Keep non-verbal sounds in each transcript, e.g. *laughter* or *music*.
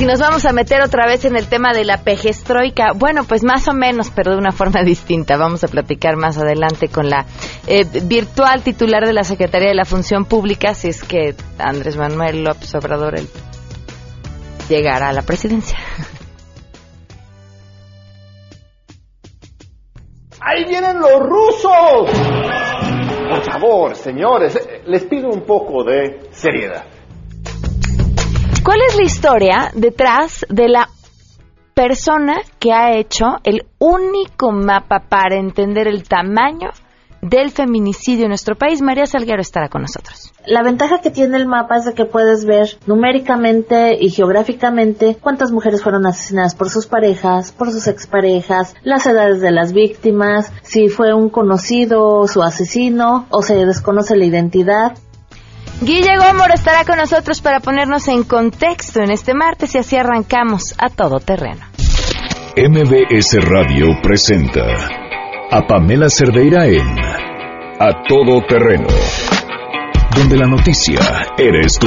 si nos vamos a meter otra vez en el tema de la pejestroika, bueno, pues más o menos, pero de una forma *laughs* distinta. Vamos a platicar más adelante con la eh, virtual titular de la Secretaría de la Función Pública, si es que Andrés Manuel López Obrador el, llegará a la presidencia. *laughs* ¡Ahí vienen los rusos! Por favor, señores, eh, les pido un poco de seriedad. ¿Cuál es la historia detrás de la persona que ha hecho el único mapa para entender el tamaño del feminicidio en nuestro país? María Salguero estará con nosotros. La ventaja que tiene el mapa es de que puedes ver numéricamente y geográficamente cuántas mujeres fueron asesinadas por sus parejas, por sus exparejas, las edades de las víctimas, si fue un conocido su asesino o se desconoce la identidad. Guille Gómez estará con nosotros para ponernos en contexto en este martes y así arrancamos a todo terreno. MBS Radio presenta a Pamela Cerdeira en A Todo Terreno donde la noticia eres tú.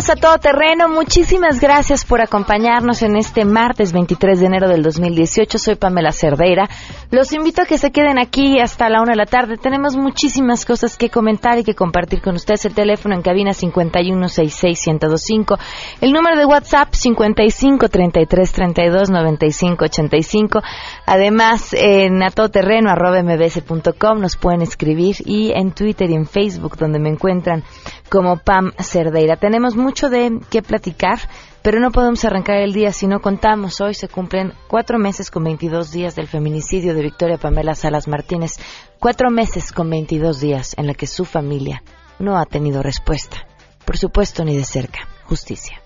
Bienvenidos a Todo Terreno. Muchísimas gracias por acompañarnos en este martes 23 de enero del 2018. Soy Pamela Cerdeira. Los invito a que se queden aquí hasta la una de la tarde. Tenemos muchísimas cosas que comentar y que compartir con ustedes. El teléfono en cabina 5166125. El número de WhatsApp 5533329585. Además, en atodoterreno.mbs.com nos pueden escribir y en Twitter y en Facebook donde me encuentran como Pam Cerdeira. Tenemos mucho de qué platicar, pero no podemos arrancar el día si no contamos. Hoy se cumplen cuatro meses con 22 días del feminicidio de Victoria Pamela Salas Martínez. Cuatro meses con 22 días en la que su familia no ha tenido respuesta. Por supuesto, ni de cerca. Justicia.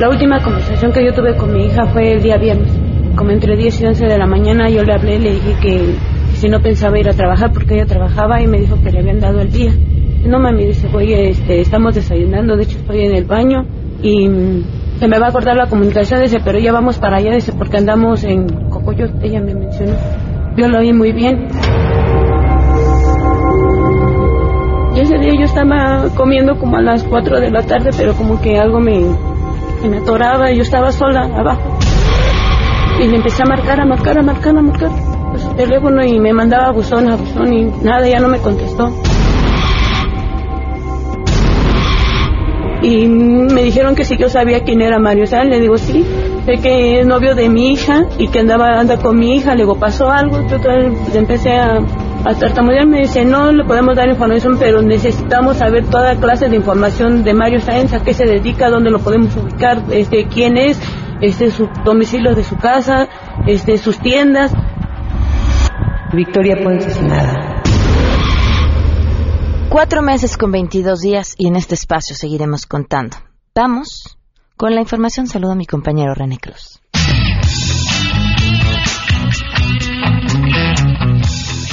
La última conversación que yo tuve con mi hija fue el día viernes. Como entre 10 y 11 de la mañana yo le hablé le dije que si no pensaba ir a trabajar porque ella trabajaba y me dijo que le habían dado el día. No mami, dice, oye, este, estamos desayunando, de hecho estoy en el baño y mm, se me va a cortar la comunicación, dice, pero ya vamos para allá, dice, porque andamos en Cocoyot, ella me mencionó. Yo lo oí muy bien. Y ese día yo estaba comiendo como a las 4 de la tarde, pero como que algo me, me atoraba, yo estaba sola abajo. Y le empecé a marcar, a marcar, a marcar, a marcar su teléfono y me mandaba buzón a buzón y nada, ya no me contestó. Y me dijeron que si yo sabía quién era Mario San, le digo sí, sé que es novio de mi hija y que andaba anda con mi hija, le digo pasó algo, yo empecé a, a tartamudear, me dice no le podemos dar información, pero necesitamos saber toda clase de información de Mario Sáenz, a qué se dedica, dónde lo podemos ubicar, este quién es, este su domicilio de su casa, este sus tiendas, Victoria fue asesinada. Cuatro meses con 22 días y en este espacio seguiremos contando. Vamos con la información. Saludo a mi compañero René Cruz.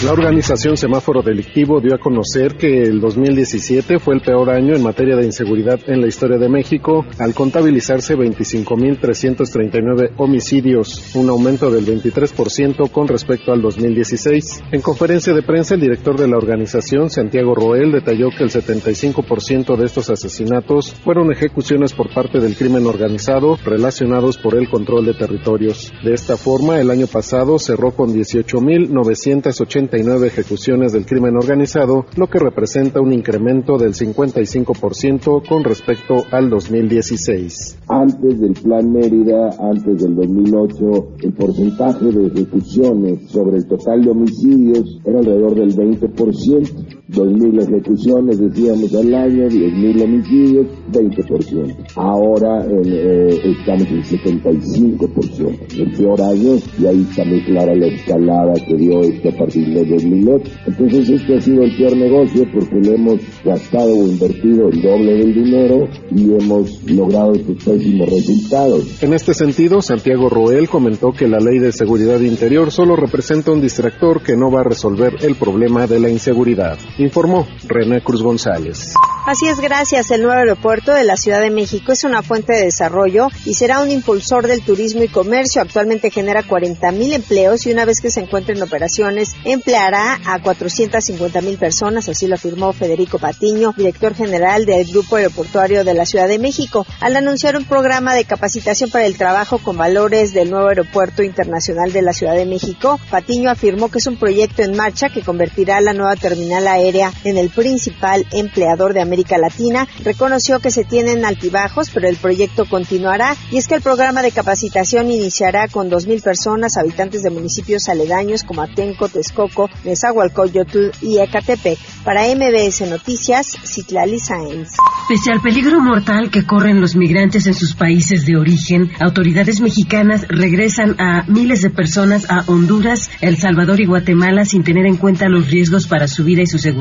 La organización Semáforo Delictivo dio a conocer que el 2017 fue el peor año en materia de inseguridad en la historia de México, al contabilizarse 25.339 homicidios, un aumento del 23% con respecto al 2016. En conferencia de prensa, el director de la organización, Santiago Roel, detalló que el 75% de estos asesinatos fueron ejecuciones por parte del crimen organizado relacionados por el control de territorios. De esta forma, el año pasado cerró con 18.980 ejecuciones del crimen organizado, lo que representa un incremento del 55% con respecto al 2016. Antes del Plan Mérida, antes del 2008, el porcentaje de ejecuciones sobre el total de homicidios era alrededor del 20%. 2.000 ejecuciones, decíamos, al año, 10.000 homicidios, 20%. Ahora eh, estamos en 75%, el peor año, y ahí está muy clara la escalada que dio esto a partir de 2008. Entonces este ha sido el peor negocio porque le hemos gastado o invertido el doble del dinero y hemos logrado estos pésimos resultados. En este sentido, Santiago Roel comentó que la ley de seguridad interior solo representa un distractor que no va a resolver el problema de la inseguridad, informó René Cruz González. Así es, gracias. El nuevo aeropuerto de la Ciudad de México es una fuente de desarrollo y será un impulsor del turismo y comercio. Actualmente genera 40 mil empleos y una vez que se encuentre en operaciones empleará a 450 mil personas, así lo afirmó Federico Patiño, director general del Grupo Aeroportuario de la Ciudad de México, al anunciar un programa de capacitación para el trabajo con valores del nuevo Aeropuerto Internacional de la Ciudad de México. Patiño afirmó que es un proyecto en marcha que convertirá la nueva terminal aérea en el principal empleador de América Latina. Reconoció que se tienen altibajos, pero el proyecto continuará y es que el programa de capacitación iniciará con 2.000 personas, habitantes de municipios aledaños como Atenco, Texcoco, Nezahualcóyotl y Ecatepec. Para MBS Noticias, Citlali Sáenz. Pese al peligro mortal que corren los migrantes en sus países de origen, autoridades mexicanas regresan a miles de personas a Honduras, El Salvador y Guatemala sin tener en cuenta los riesgos para su vida y su seguridad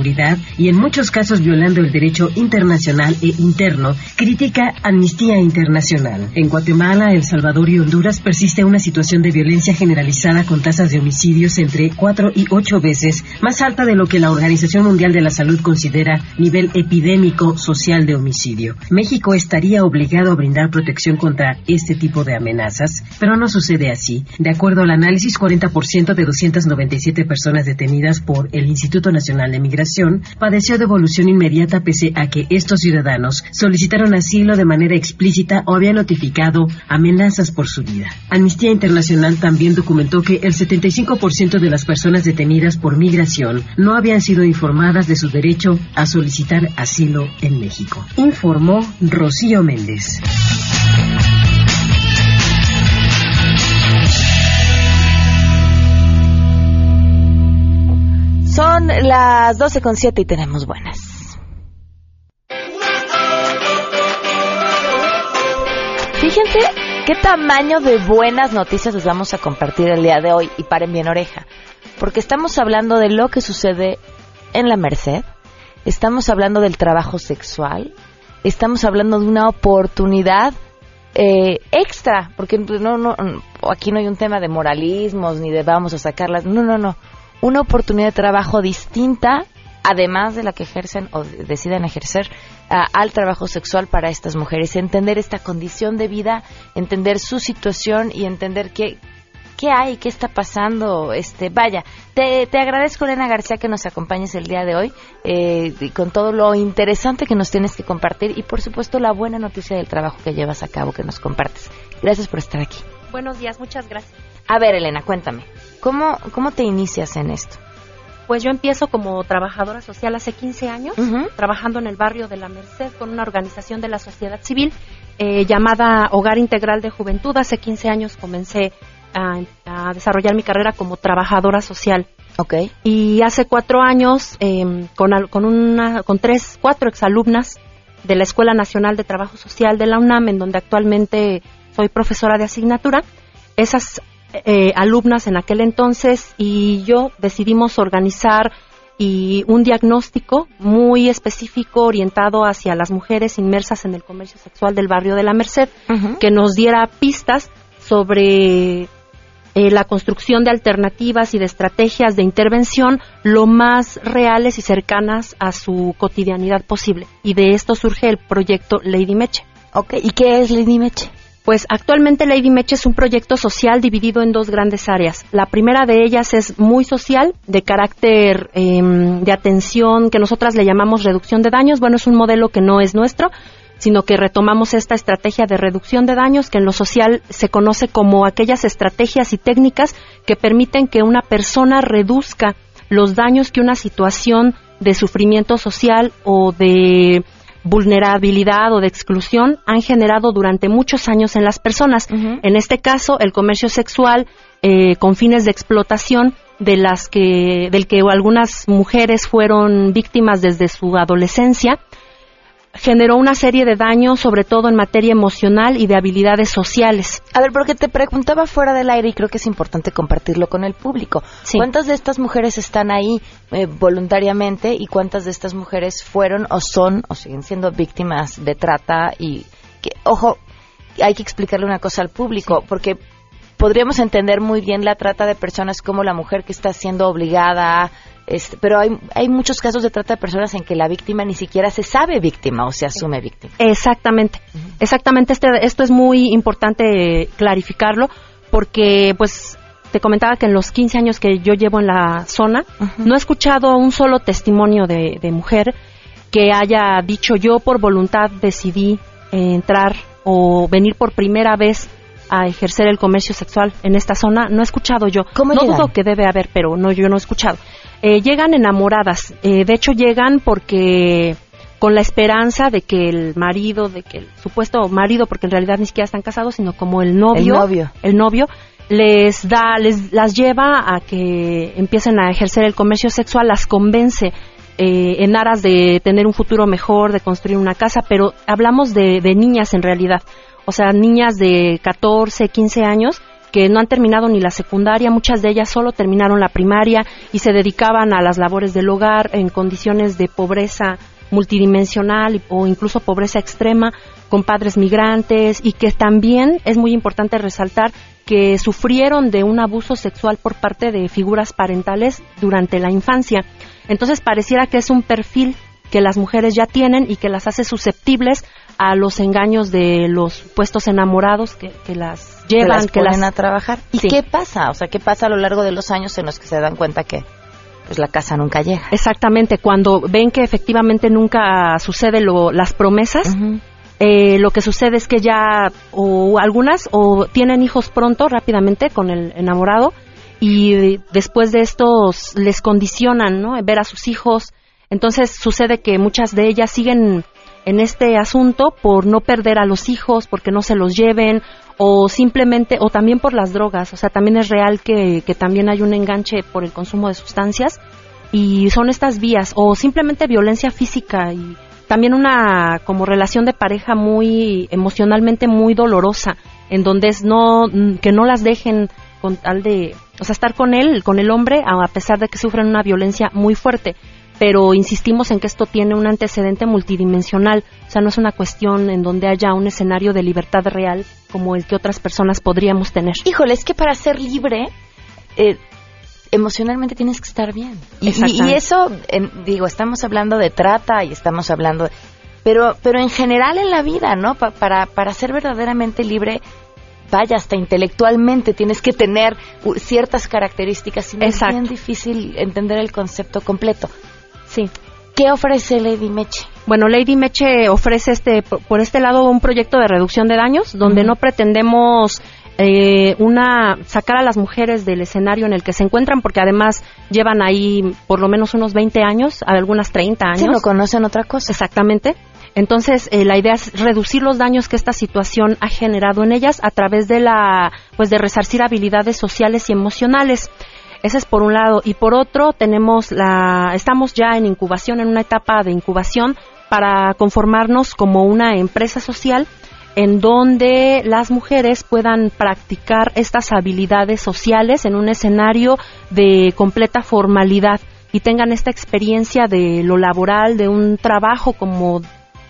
y en muchos casos violando el derecho internacional e interno, critica Amnistía Internacional. En Guatemala, El Salvador y Honduras persiste una situación de violencia generalizada con tasas de homicidios entre cuatro y ocho veces más alta de lo que la Organización Mundial de la Salud considera nivel epidémico social de homicidio. México estaría obligado a brindar protección contra este tipo de amenazas, pero no sucede así. De acuerdo al análisis, 40% de 297 personas detenidas por el Instituto Nacional de Migración padeció devolución inmediata pese a que estos ciudadanos solicitaron asilo de manera explícita o habían notificado amenazas por su vida. Amnistía Internacional también documentó que el 75% de las personas detenidas por migración no habían sido informadas de su derecho a solicitar asilo en México informó Rocío Méndez. Son las 12 con siete y tenemos buenas. Fíjense qué tamaño de buenas noticias les vamos a compartir el día de hoy y paren bien oreja, porque estamos hablando de lo que sucede en la Merced, estamos hablando del trabajo sexual, estamos hablando de una oportunidad eh, extra, porque no, no, aquí no hay un tema de moralismos ni de vamos a sacarlas, no, no, no, una oportunidad de trabajo distinta, además de la que ejercen o deciden ejercer al trabajo sexual para estas mujeres, entender esta condición de vida, entender su situación y entender que ¿Qué hay? ¿Qué está pasando? Este, vaya, te, te agradezco, Elena García, que nos acompañes el día de hoy eh, con todo lo interesante que nos tienes que compartir y, por supuesto, la buena noticia del trabajo que llevas a cabo, que nos compartes. Gracias por estar aquí. Buenos días, muchas gracias. A ver, Elena, cuéntame, ¿cómo, cómo te inicias en esto? Pues yo empiezo como trabajadora social hace 15 años, trabajando en el barrio de la Merced con una organización de la sociedad civil eh, llamada Hogar Integral de Juventud. Hace 15 años comencé a, desarrollar mi carrera como trabajadora social. Okay. Y hace cuatro años, em, con, con, una, con tres, cuatro exalumnas de la Escuela Nacional de Trabajo Social de la UNAM, en donde actualmente soy profesora de asignatura, esas eh, alumnas en aquel entonces y yo decidimos organizar y un diagnóstico muy específico orientado hacia las mujeres inmersas en el comercio sexual del barrio de la Merced, que nos diera pistas sobre eh, la construcción de alternativas y de estrategias de intervención lo más reales y cercanas a su cotidianidad posible. Y de esto surge el proyecto Lady Meche. Ok, ¿y qué es Lady Meche? Pues actualmente Lady Meche es un proyecto social dividido en dos grandes áreas. La primera de ellas es muy social, de carácter em, de atención, que nosotras le llamamos reducción de daños. Bueno, es un modelo que no es nuestro, sino que retomamos esta estrategia de reducción de daños que en lo social se conoce como aquellas estrategias y técnicas que permiten que una persona reduzca los daños que una situación de sufrimiento social o de vulnerabilidad o de exclusión han generado durante muchos años en las personas. En este caso, el comercio sexual eh, con fines de explotación de las que del que algunas mujeres fueron víctimas desde su adolescencia generó una serie de daños, sobre todo en materia emocional y de habilidades sociales. A ver, porque te preguntaba fuera del aire y creo que es importante compartirlo con el público. ¿Cuántas de estas mujeres están ahí eh, voluntariamente y cuántas de estas mujeres fueron o son o siguen siendo víctimas de trata? Y que, ojo, hay que explicarle una cosa al público, porque podríamos entender muy bien la trata de personas como la mujer que está siendo obligada este, pero hay, hay muchos casos de trata de personas en que la víctima ni siquiera se sabe víctima o se asume víctima. Exactamente, exactamente. Este, esto es muy importante clarificarlo porque, pues, te comentaba que en los 15 años que yo llevo en la zona, no he escuchado un solo testimonio de, mujer que haya dicho yo por voluntad decidí entrar o venir por primera vez a ejercer el comercio sexual en esta zona. No he escuchado yo. ¿Cómo no dudo que debe haber, pero no, yo no he escuchado. Eh, llegan enamoradas. Eh, de hecho, llegan porque con la esperanza de que el marido, de que el supuesto marido, porque en realidad ni siquiera están casados, sino como el novio, el novio, el novio les da, les las lleva a que empiecen a ejercer el comercio sexual, las convence eh, en aras de tener un futuro mejor, de construir una casa, pero hablamos de, de niñas en realidad, o sea, niñas de 14, 15 años que no han terminado ni la secundaria, muchas de ellas solo terminaron la primaria y se dedicaban a las labores del hogar en condiciones de pobreza multidimensional o incluso pobreza extrema con padres migrantes y que también es muy importante resaltar que sufrieron de un abuso sexual por parte de figuras parentales durante la infancia. Entonces pareciera que es un perfil que las mujeres ya tienen y que las hace susceptibles a los engaños de los puestos enamorados que, las llevan, que las, a trabajar. ¿Y qué pasa? O sea, ¿qué pasa a lo largo de los años en los que se dan cuenta que pues la casa nunca llega? Exactamente, cuando ven que efectivamente nunca sucede lo, las promesas, eh, lo que sucede es que ya o algunas o tienen hijos pronto, rápidamente con el enamorado y después de esto les condicionan, ¿no? Ver a sus hijos. Entonces sucede que muchas de ellas siguen en este asunto por no perder a los hijos, porque no se los lleven, o simplemente, o también por las drogas. O sea, también es real que, que también hay un enganche por el consumo de sustancias y son estas vías, o simplemente violencia física y también una como relación de pareja muy emocionalmente muy dolorosa, en donde es no que no las dejen con tal de, o sea, estar con él, con el hombre, a pesar de que sufren una violencia muy fuerte pero insistimos en que esto tiene un antecedente multidimensional, o sea, no es una cuestión en donde haya un escenario de libertad real como el que otras personas podríamos tener. Híjole, es que para ser libre, eh, emocionalmente tienes que estar bien. Y, eso, digo, estamos hablando de trata y estamos hablando, pero, pero en general en la vida, ¿no? para, para ser verdaderamente libre, vaya, hasta intelectualmente tienes que tener ciertas características y es bien difícil entender el concepto completo. Sí. ¿Qué ofrece Lady Meche? Bueno, Lady Meche ofrece este por este lado un proyecto de reducción de daños donde no pretendemos eh, una sacar a las mujeres del escenario en el que se encuentran porque además llevan ahí por lo menos unos 20 años, algunas 30 años. Sí, no conocen otra cosa. Exactamente. Entonces, eh, la idea es reducir los daños que esta situación ha generado en ellas a través de la pues de resarcir habilidades sociales y emocionales. Ese es por un lado. Y por otro, tenemos la, estamos ya en incubación, en una etapa de incubación para conformarnos como una empresa social en donde las mujeres puedan practicar estas habilidades sociales en un escenario de completa formalidad y tengan esta experiencia de lo laboral, de un trabajo como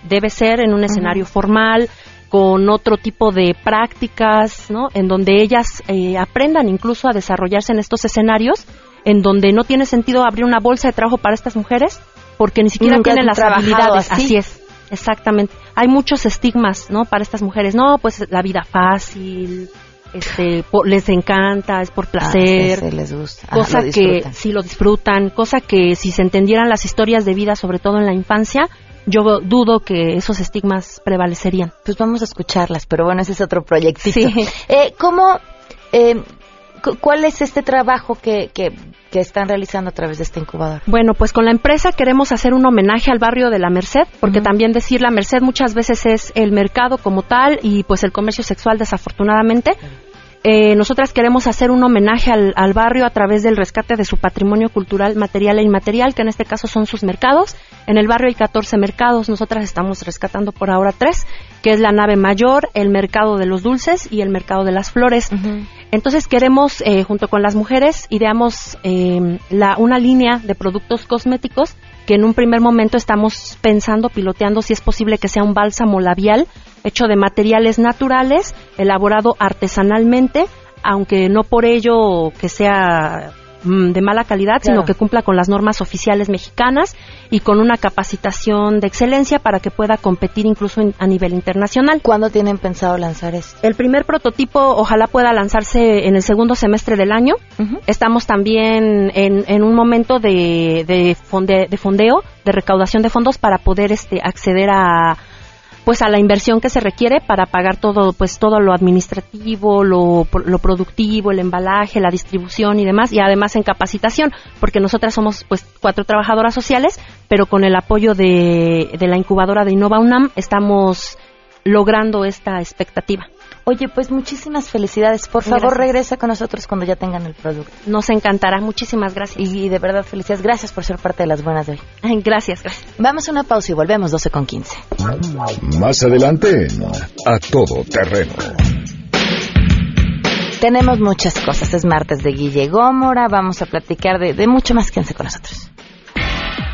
debe ser en un escenario formal, con otro tipo de prácticas, ¿no? En donde ellas eh, aprendan incluso a desarrollarse en estos escenarios, en donde no tiene sentido abrir una bolsa de trabajo para estas mujeres, porque ni siquiera tienen las habilidades. Así. es, exactamente. Hay muchos estigmas, ¿no? Para estas mujeres. No, pues la vida fácil, este, les encanta, es por ah, placer. les gusta. cosa que si lo disfrutan, cosa que si se entendieran las historias de vida, sobre todo en la infancia, yo dudo que esos estigmas prevalecerían. Pues vamos a escucharlas, pero bueno, ese es otro proyectito. Sí. Eh, ¿Cómo, eh, cuál es este trabajo que, que, están realizando a través de este incubador? Bueno, pues con la empresa queremos hacer un homenaje al barrio de la Merced, porque también decir la Merced muchas veces es el mercado como tal y pues el comercio sexual desafortunadamente. Eh, nosotras queremos hacer un homenaje al, al, barrio a través del rescate de su patrimonio cultural material e inmaterial, que en este caso son sus mercados. En el barrio hay 14 mercados, nosotras estamos rescatando por ahora tres, que es la nave mayor, el mercado de los dulces y el mercado de las flores. Entonces queremos, eh, junto con las mujeres, ideamos eh, la, una línea de productos cosméticos que en un primer momento estamos pensando, piloteando si es posible que sea un bálsamo labial hecho de materiales naturales, elaborado artesanalmente, aunque no por ello que sea mm, de mala calidad, sino que cumpla con las normas oficiales mexicanas y con una capacitación de excelencia para que pueda competir incluso a nivel internacional. ¿Cuándo tienen pensado lanzar esto? El primer prototipo ojalá pueda lanzarse en el segundo semestre del año. Estamos también en, un momento de, de, de fondeo, de recaudación de fondos para poder este, acceder a pues a la inversión que se requiere para pagar todo pues todo lo administrativo, lo, lo, productivo, el embalaje, la distribución y demás y además en capacitación, porque nosotras somos pues cuatro trabajadoras sociales, pero con el apoyo de, de la incubadora de Innova UNAM estamos logrando esta expectativa. Oye, pues muchísimas felicidades. Por favor, regresa con nosotros cuando ya tengan el producto. Nos encantará. Muchísimas gracias. Y, de verdad, felicidades. Gracias por ser parte de las buenas de hoy. *laughs* Gracias, gracias. Vamos a una pausa y volvemos 12 con 15. Más adelante, a todo terreno. Tenemos muchas cosas. Es martes de Guille Gómora. Vamos a platicar de, de mucho más. Quédense con nosotros.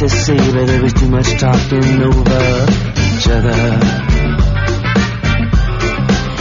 To say, but there was too much talking over each other.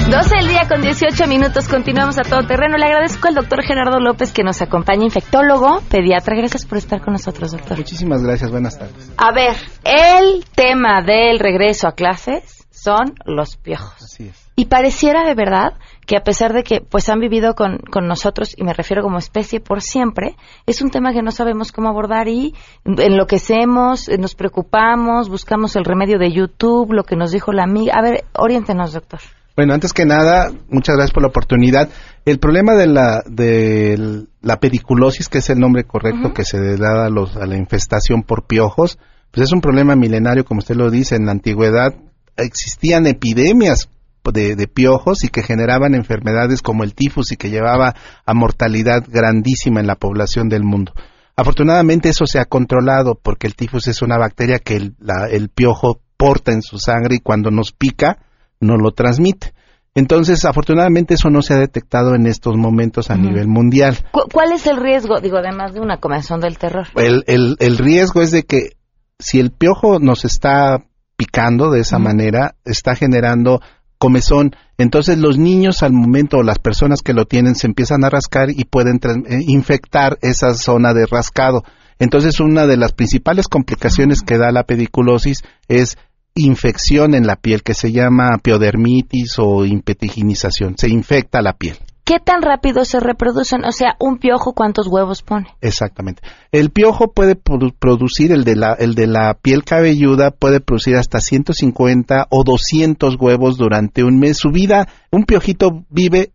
12 del día con 18 minutos, continuamos a todo terreno. Le agradezco al doctor Gerardo López que nos acompaña, infectólogo, pediatra. Gracias por estar con nosotros, doctor. Muchísimas gracias, buenas tardes. A ver, el tema del regreso a clases son los piojos. Así es. Y pareciera de verdad que a pesar de que pues han vivido con, con, nosotros, y me refiero como especie por siempre, es un tema que no sabemos cómo abordar y enloquecemos, nos preocupamos, buscamos el remedio de YouTube, lo que nos dijo la amiga. A ver, oriéntenos, doctor. Bueno, antes que nada, muchas gracias por la oportunidad. El problema de la, de la pediculosis, que es el nombre correcto que se da a, los, a la infestación por piojos, pues es un problema milenario, como usted lo dice, en la antigüedad existían epidemias de, piojos y que generaban enfermedades como el tifus y que llevaba a mortalidad grandísima en la población del mundo. Afortunadamente eso se ha controlado porque el tifus es una bacteria que el, piojo porta en su sangre y cuando nos pica no lo transmite. Entonces, afortunadamente eso no se ha detectado en estos momentos a nivel mundial. ¿Cuál es el riesgo, digo, además de una comezón del terror? El, el, el, riesgo es de que si el piojo nos está picando de esa manera, está generando comezón. Entonces los niños al momento o las personas que lo tienen se empiezan a rascar y pueden eh, infectar esa zona de rascado. Entonces una de las principales complicaciones que da la pediculosis es infección en la piel que se llama piodermitis o impetiginización. Se infecta la piel. ¿Qué tan rápido se reproducen? O sea, un piojo, ¿cuántos huevos pone? Exactamente. El piojo puede producir, el de, la, el de la piel cabelluda, puede producir hasta 150 o 200 huevos durante un mes. Su vida, un piojito vive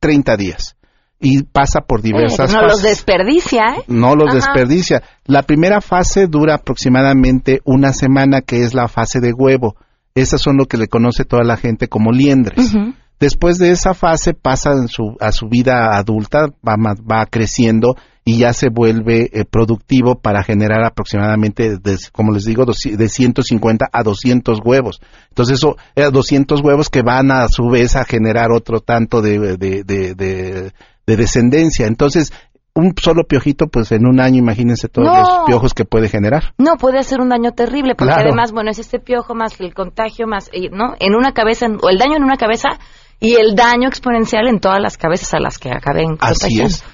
30 días y pasa por diversas no fases. No los desperdicia, ¿eh? No los desperdicia. La primera fase dura aproximadamente una semana, que es la fase de huevo. Esas son lo que le conoce toda la gente como liendres. Después de esa fase pasa a su vida adulta, va, creciendo y ya se vuelve eh, productivo para generar aproximadamente, como les digo, de 150 a 200 huevos. Entonces, eso, 200 eh, huevos que van a su vez a generar otro tanto de, de descendencia. Entonces, un solo piojito, pues en un año imagínense todos No. los piojos que puede generar. No, puede hacer un daño terrible, porque Claro. además, bueno, es este piojo más el contagio más, eh, ¿no? En una cabeza, o el daño en una cabeza y el daño exponencial en todas las cabezas a las que acaben Así es.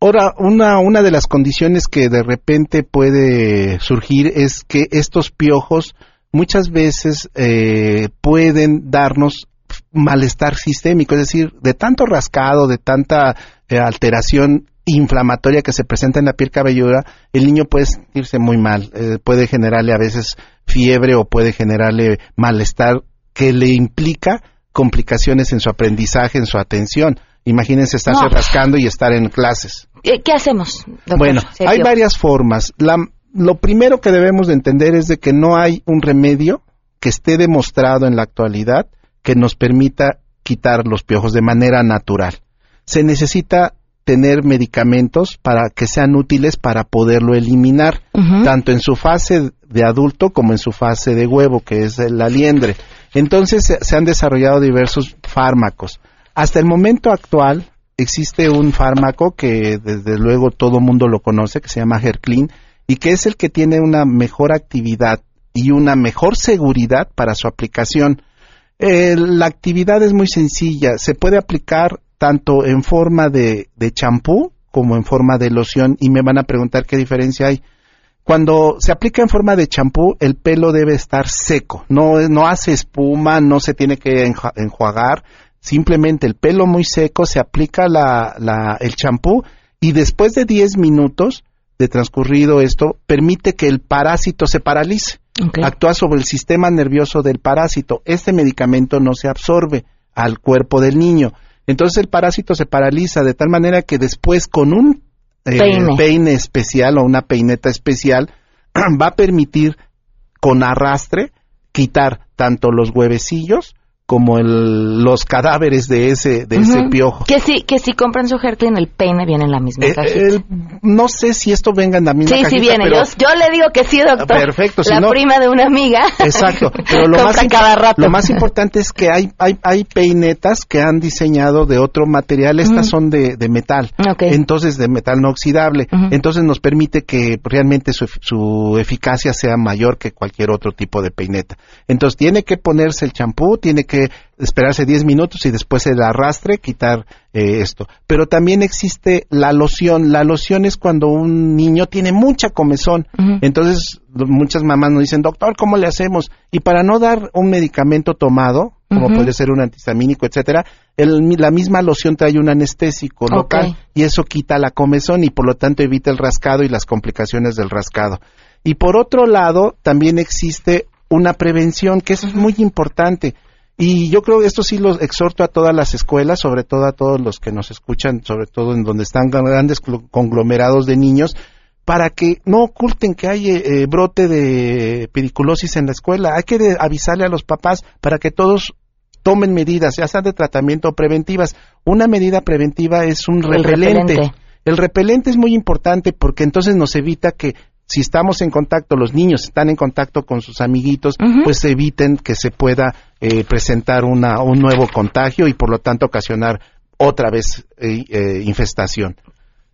Ahora, una, una de las condiciones que de repente puede surgir es que estos piojos muchas veces eh, pueden darnos malestar sistémico, es decir, de tanto rascado, de tanta eh, alteración inflamatoria que se presenta en la piel cabelluda, el niño puede sentirse muy mal, eh, puede generarle a veces fiebre o puede generarle malestar que le implica complicaciones en su aprendizaje, en su atención. Imagínense estarse No. rascando y estar en clases. ¿Qué hacemos? doctor? Bueno, Sergio? hay varias formas. La- lo primero que debemos de entender es de que no hay un remedio que esté demostrado en la actualidad que nos permita quitar los piojos de manera natural. Se necesita tener medicamentos para que sean útiles para poderlo eliminar, tanto en su fase de adulto como en su fase de huevo, que es la liendre. Entonces se, han desarrollado diversos fármacos. Hasta el momento actual existe un fármaco que desde luego todo mundo lo conoce, que se llama Herclin, y que es el que tiene una mejor actividad y una mejor seguridad para su aplicación. La actividad es muy sencilla, se puede aplicar tanto en forma de champú como en forma de loción y me van a preguntar qué diferencia hay. Cuando se aplica en forma de champú, el pelo debe estar seco, no, no hace espuma, no se tiene que enjuagar, simplemente el pelo muy seco, se aplica la, la- el champú y después de 10 minutos de transcurrido esto, permite que el parásito se paralice. Actúa sobre el sistema nervioso del parásito. Este medicamento no se absorbe al cuerpo del niño. Entonces el parásito se paraliza de tal manera que después con un eh, Peine. peine especial o una peineta especial *clears throat* va a permitir con arrastre quitar tanto los huevecillos como el- los cadáveres de ese de ese Ujú. piojo. Que si, que si compran su Herclin, el peine viene en la misma Eh, cajita. el- no sé si esto venga en la misma sí, sí cajita, viene. pero- Yo, yo le digo que sí, doctor. Perfecto, si La no- prima de una amiga. Exacto, pero lo *laughs* más, imp- cada rato. lo más importante es que hay, hay, hay peinetas que han diseñado de otro material, estas son de, de metal, Ok. entonces de metal no oxidable, entonces nos permite que realmente su, su eficacia sea mayor que cualquier otro tipo de peineta. Entonces tiene que ponerse el champú, tiene que esperarse 10 minutos y después el arrastre quitar eh, esto. Pero también existe la loción. La loción es cuando un niño tiene mucha comezón. Entonces muchas mamás nos dicen, doctor, ¿cómo le hacemos? Y para no dar un medicamento tomado, como puede ser un antihistamínico, etcétera, el la misma loción trae un anestésico local y eso quita la comezón y por lo tanto evita el rascado y las complicaciones del rascado. Y por otro lado, también existe una prevención, que eso es muy importante. Y yo creo que esto sí lo exhorto a todas las escuelas, sobre todo a todos los que nos escuchan, sobre todo en donde están grandes conglomerados de niños, para que no oculten que hay eh, eh, brote de pediculosis en la escuela. Hay que avisarle a los papás para que todos tomen medidas, ya sean de tratamiento o preventivas. Una medida preventiva es un El repelente. repelente. El repelente es muy importante porque entonces nos evita que si estamos en contacto, los niños están en contacto con sus amiguitos, pues eviten que se pueda eh, presentar una, un nuevo contagio y por lo tanto ocasionar otra vez eh, eh, infestación.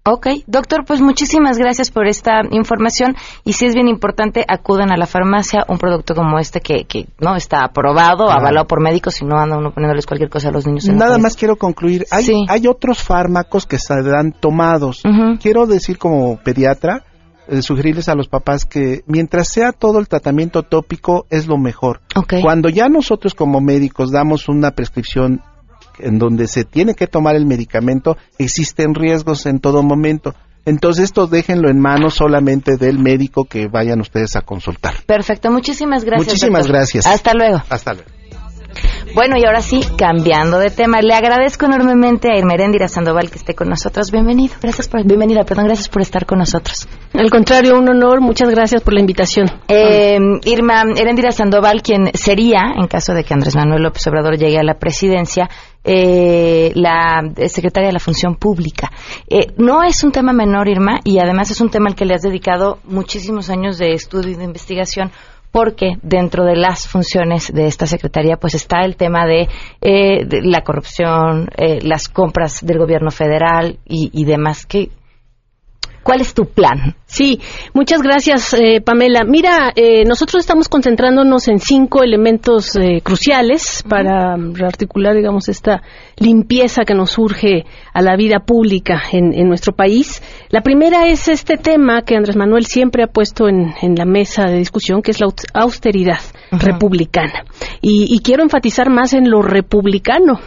Ok, doctor, pues muchísimas gracias por esta información y si es bien importante, acudan a la farmacia, un producto como este que, que no está aprobado, avalado por médicos y no anda uno poniéndoles cualquier cosa a los niños. en Nada más quiero concluir. Hay, Sí. hay otros fármacos que se dan tomados. Quiero decir como pediatra, eh, sugerirles a los papás que mientras sea todo el tratamiento tópico es lo mejor. Ok. Cuando ya nosotros como médicos damos una prescripción en donde se tiene que tomar el medicamento, existen riesgos en todo momento. Entonces esto déjenlo en manos solamente del médico que vayan ustedes a consultar. Perfecto, muchísimas gracias. Muchísimas doctor. gracias. Hasta luego. Hasta luego. Bueno, y ahora sí, cambiando de tema, le agradezco enormemente a Irma Eréndira Sandoval que esté con nosotros. Bienvenido. Gracias por, bienvenida, perdón, gracias por estar con nosotros. Al contrario, un honor. Muchas gracias por la invitación. Eh, Irma Eréndira Sandoval, quien sería, en caso de que Andrés Manuel López Obrador llegue a la presidencia, eh, la secretaria de la Función Pública. Eh, no es un tema menor, Irma, y además es un tema al que le has dedicado muchísimos años de estudio y de investigación porque dentro de las funciones de esta secretaría pues está el tema de, eh, de la corrupción, eh, las compras del gobierno federal y, y demás. ¿Qué, ¿Cuál es tu plan? Sí, muchas gracias, eh, Pamela. Mira, eh, nosotros estamos concentrándonos en cinco elementos eh, cruciales para rearticular, digamos, esta limpieza que nos surge a la vida pública en, en nuestro país. La primera es este tema que Andrés Manuel siempre ha puesto en, en la mesa de discusión, que es la aus- austeridad republicana. Y, y quiero enfatizar más en lo republicano,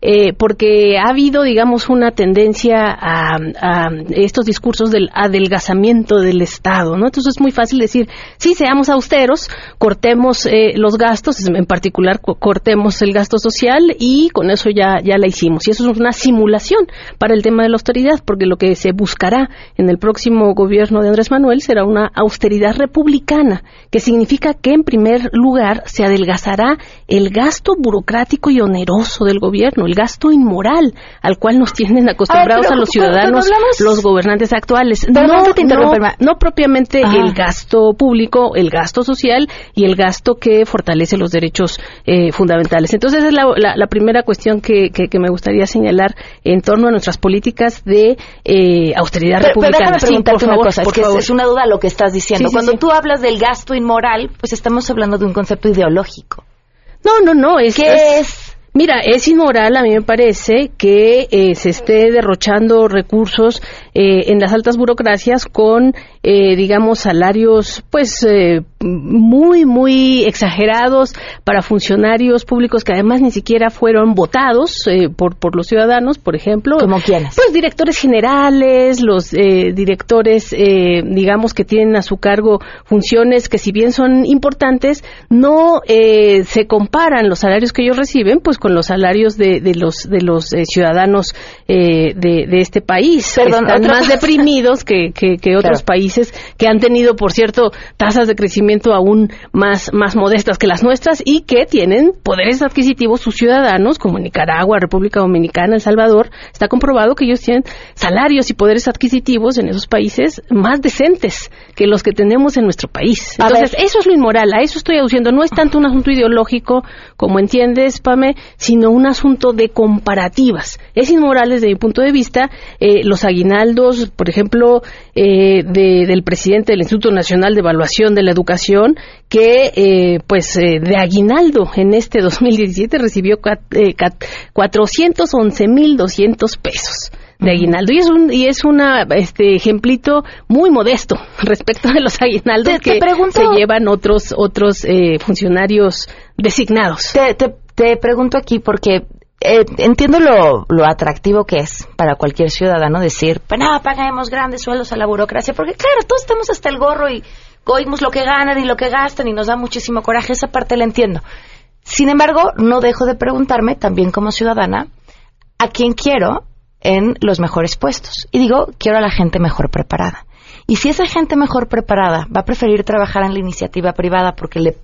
eh, porque ha habido, digamos, una tendencia a, a estos discursos del adelgazamiento del Estado, ¿no? Entonces es muy fácil decir, sí, seamos austeros, cortemos eh, los gastos, en particular co- cortemos el gasto social y con eso ya, ya la hicimos. Y eso es una simulación para el tema de la austeridad, porque lo que se buscará en el próximo gobierno de Andrés Manuel será una austeridad republicana, que significa que en primer lugar se adelgazará el gasto burocrático y oneroso del gobierno, el gasto inmoral al cual nos tienen acostumbrados pero a los ciudadanos hablamos- los gobernantes actuales. Pero no, no te interrumpa, no, propiamente Ajá. el gasto público, el gasto social y el gasto que fortalece los derechos eh, fundamentales. Entonces, esa es la, la- la primera cuestión que, que- que me gustaría señalar en torno a nuestras políticas de eh, austeridad Pero, pero republicana. déjame Sí, preguntarte por una favor, cosa, por es- favor. es una duda lo que estás diciendo. Sí, Cuando sí. tú hablas del gasto inmoral, pues estamos hablando de un concepto ideológico. No, no, no. Es, ¿Qué es? Mira, es inmoral, a mí me parece, que eh, se esté derrochando recursos eh, en las altas burocracias con, eh, digamos, salarios, pues, eh, muy, muy exagerados para funcionarios públicos que además ni siquiera fueron votados eh, por, por los ciudadanos, por ejemplo. ¿Como quiénes? Pues directores generales, los eh, directores, eh, digamos, que tienen a su cargo funciones que si bien son importantes, no eh, se comparan los salarios que ellos reciben, pues con los salarios de, de los de los eh, ciudadanos eh, de, de este país. Perdón, Están más deprimidos que, que, que otros Claro. países que han tenido, por cierto, tasas de crecimiento aún más, más modestas que las nuestras y que tienen poderes adquisitivos sus ciudadanos, como Nicaragua, República Dominicana, El Salvador. Está comprobado que ellos tienen salarios y poderes adquisitivos en esos países más decentes que los que tenemos en nuestro país. Entonces, eso es lo inmoral, a eso estoy aduciendo. No es tanto un asunto ideológico, como entiendes, Pame, sino un asunto de comparativas. Es inmoral desde mi punto de vista eh, los aguinaldos, por ejemplo, eh, de- del presidente del Instituto Nacional de Evaluación de la Educación, que eh, pues eh, de aguinaldo en este *laughs* 2017 recibió cua- eh, cat- 411.200 pesos de aguinaldo. Y es un y es una este ejemplito muy modesto *laughs* respecto de los aguinaldos Te- te que pregunto- se llevan otros otros eh, funcionarios designados. Te, te- te pregunto aquí porque eh, entiendo lo, atractivo que es para cualquier ciudadano decir, pues nada, paguemos grandes sueldos a la burocracia, porque claro, todos estamos hasta el gorro y oímos lo que ganan y lo que gastan y nos da muchísimo coraje, esa parte la entiendo. Sin embargo, no dejo de preguntarme, también como ciudadana, a quién quiero en los mejores puestos. Y digo, quiero a la gente mejor preparada. Y si esa gente mejor preparada va a preferir trabajar en la iniciativa privada porque le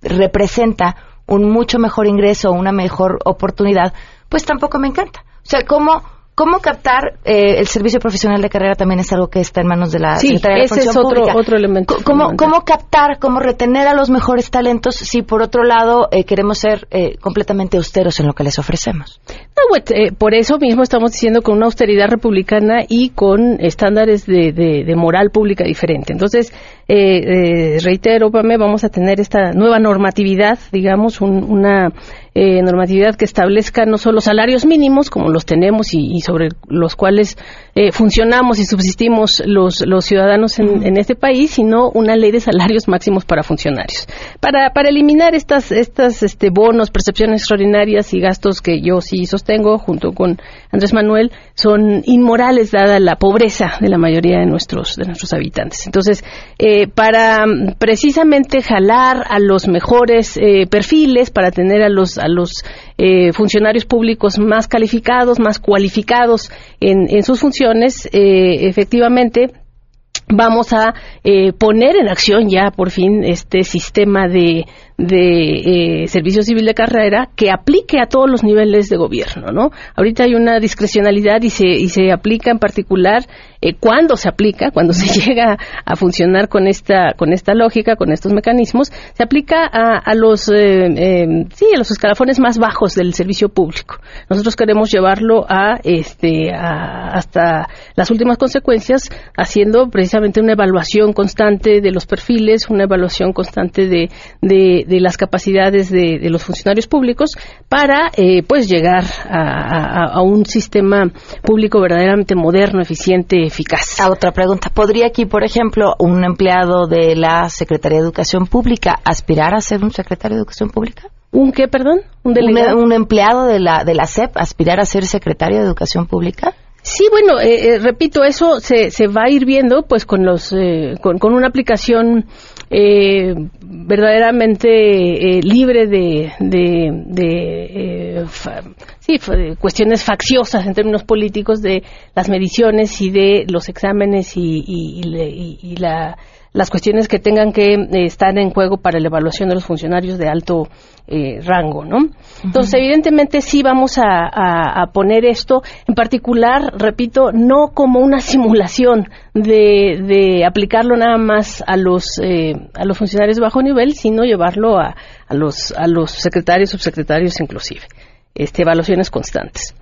representa un mucho mejor ingreso, una mejor oportunidad, pues tampoco me encanta. O sea, ¿cómo, cómo captar eh, el servicio profesional de carrera también es algo que está en manos de la Sí, Secretaría de la ese Función es otro- Pública. otro elemento ¿Cómo. ¿Cómo captar, cómo retener a los mejores talentos si por otro lado eh, queremos ser eh, completamente austeros en lo que les ofrecemos? No, pues, eh, por eso mismo estamos diciendo con una austeridad republicana y con estándares de, de- de moral pública diferente. Entonces, eh, eh, reitero, vamos a tener esta nueva normatividad, digamos, un- una eh, normatividad que establezca no solo salarios mínimos, como los tenemos y, sobre los cuales eh, funcionamos y subsistimos los, los ciudadanos en, en este país, sino una ley de salarios máximos para funcionarios. Para, para eliminar estas, estas este, bonos, percepciones extraordinarias y gastos que yo sí sostengo junto con Andrés Manuel, son inmorales dada la pobreza de la mayoría de nuestros, de nuestros habitantes. Entonces, eh, para precisamente jalar a los mejores eh, perfiles, para tener a los, a los eh, funcionarios públicos más calificados, más cualificados en, en sus funciones, eh, efectivamente, vamos a eh, poner en acción ya por fin este sistema de, de eh, servicio civil de carrera que aplique a todos los niveles de gobierno, ¿no? Ahorita hay una discrecionalidad y se, y se aplica en particular eh, cuando se aplica, cuando se *laughs* llega a funcionar con esta, con esta lógica, con estos mecanismos, se aplica a, a los, eh, eh, sí, a los escalafones más bajos del servicio público. Nosotros queremos llevarlo a, este, a, hasta las últimas consecuencias, haciendo precisamente una evaluación constante de los perfiles, una evaluación constante de, de, de las capacidades de, de, los funcionarios públicos para, eh, pues, llegar a, a, a un sistema público verdaderamente moderno, eficiente, eficaz. A otra pregunta, ¿podría aquí, por ejemplo, un empleado de la Secretaría de Educación Pública aspirar a ser un secretario de Educación Pública? ¿Un qué, perdón? ¿Un delegado? ¿Un, un empleado de la, de la SEP aspirar a ser secretario de Educación Pública? Sí, bueno, eh, eh, repito, eso se, se va a ir viendo pues con los eh, con, con, una aplicación eh, verdaderamente libre de, de, de fa, sí, cuestiones facciosas en términos políticos de las mediciones y de los exámenes y, y, y, y la las cuestiones que tengan que eh, estar en juego para la evaluación de los funcionarios de alto eh, rango, ¿no? Entonces, uh -huh. evidentemente sí vamos a, a, a, poner esto, en particular, repito, no como una simulación de, de aplicarlo nada más a los eh, a los funcionarios de bajo nivel, sino llevarlo a, a los a los secretarios, subsecretarios, inclusive, este, evaluaciones constantes.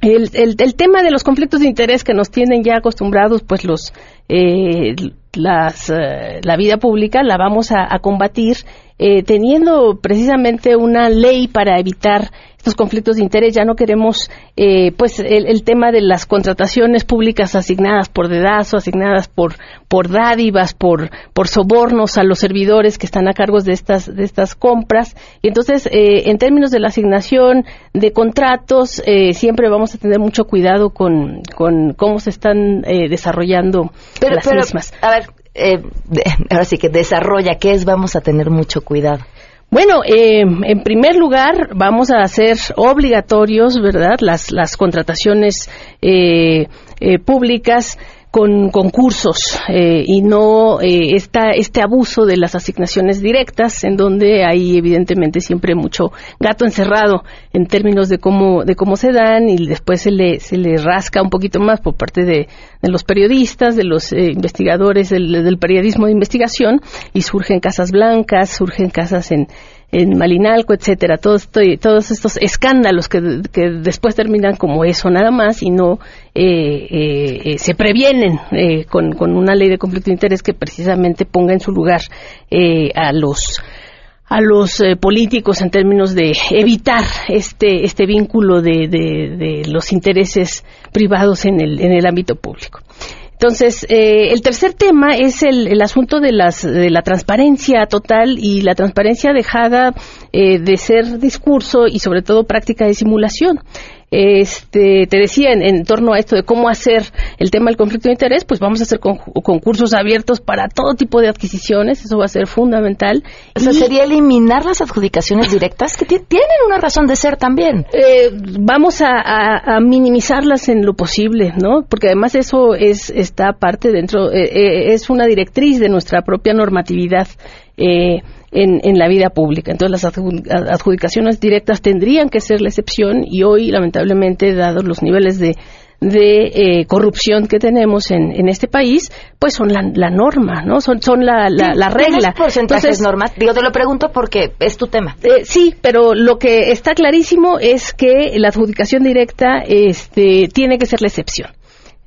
El, el, el, tema de los conflictos de interés que nos tienen ya acostumbrados, pues los eh, las, eh, la vida pública la vamos a, a combatir eh, teniendo precisamente una ley para evitar estos conflictos de interés. Ya no queremos, eh, pues, el, el, tema de las contrataciones públicas asignadas por dedazo, asignadas por, por dádivas, por, por sobornos a los servidores que están a cargo de estas, de estas compras. Y entonces, eh, en términos de la asignación de contratos, eh, siempre vamos a tener mucho cuidado con, con cómo se están eh, desarrollando pero, las pero, mismas. A ver, eh, ahora sí que desarrolla, ¿qué es? Vamos a tener mucho cuidado. Bueno, eh, en primer lugar, vamos a hacer obligatorios, ¿verdad?, las, las contrataciones eh, eh, públicas con concursos eh, y no eh, este abuso de las asignaciones directas en donde hay evidentemente siempre mucho gato encerrado en términos de cómo de cómo se dan y después se le se le rasca un poquito más por parte de, de los periodistas de los eh, investigadores del, del periodismo de investigación y surgen casas blancas surgen casas en en Malinalco, etcétera, todo esto, todos estos escándalos que, que, después terminan como eso nada más y no eh, eh, se previenen eh, con, con, una ley de conflicto de interés que precisamente ponga en su lugar eh, a los a los eh, políticos en términos de evitar este este vínculo de, de, de los intereses privados en el en el ámbito público. Entonces, eh, el tercer tema es el, el asunto de, las, de, la transparencia total y la transparencia dejada eh, de ser discurso y sobre todo práctica de simulación. Este, te decía en, en, torno a esto de cómo hacer el tema del conflicto de interés, pues vamos a hacer con, concursos abiertos para todo tipo de adquisiciones, eso va a ser fundamental. O sea, sería eliminar las adjudicaciones directas que tienen una razón de ser también. Eh, vamos a, a, a, minimizarlas en lo posible, ¿no? Porque además eso es está parte dentro, eh, eh, es una directriz de nuestra propia normatividad. Eh, en, en, la vida pública. Entonces, las adjudicaciones directas tendrían que ser la excepción y hoy, lamentablemente, dados los niveles de, de eh, corrupción que tenemos en, en, este país, pues son la, la norma, ¿no? Son, son la, la, la regla. porcentajes Entonces, normas? Te lo pregunto porque es tu tema. Eh, sí, pero lo que está clarísimo es que la adjudicación directa este, tiene que ser la excepción.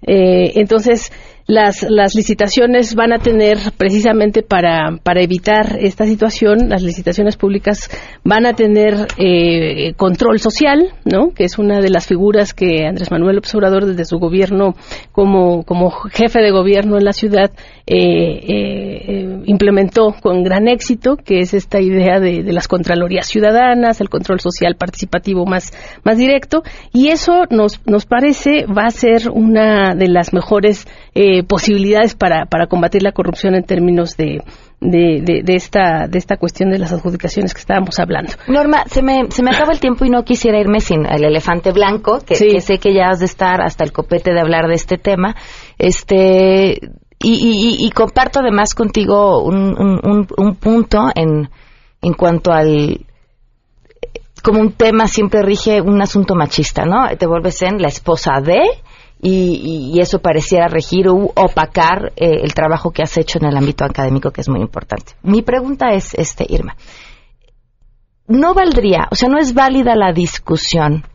Eh, entonces, las, las licitaciones van a tener precisamente para, para evitar esta situación, las licitaciones públicas van a tener eh, control social, ¿no? que es una de las figuras que Andrés Manuel Observador desde su gobierno como, como jefe de gobierno en la ciudad eh, eh, implementó con gran éxito, que es esta idea de, de, las contralorías ciudadanas, el control social participativo más, más directo, y eso nos, nos parece va a ser una de las mejores eh, posibilidades para, para combatir la corrupción en términos de, de, de, de, esta, de esta cuestión de las adjudicaciones que estábamos hablando. Norma, se me, se me acaba el tiempo y no quisiera irme sin el elefante blanco, que, sí. que sé que ya has de estar hasta el copete de hablar de este tema. Este, y, y, y comparto además contigo un, un, un, un punto en, en cuanto al como un tema siempre rige un asunto machista, ¿no? Te vuelves en la esposa de y, eso pareciera regir o opacar eh, el trabajo que has hecho en el ámbito académico, que es muy importante. Mi pregunta es, este, Irma, no valdría, o sea, no es válida la discusión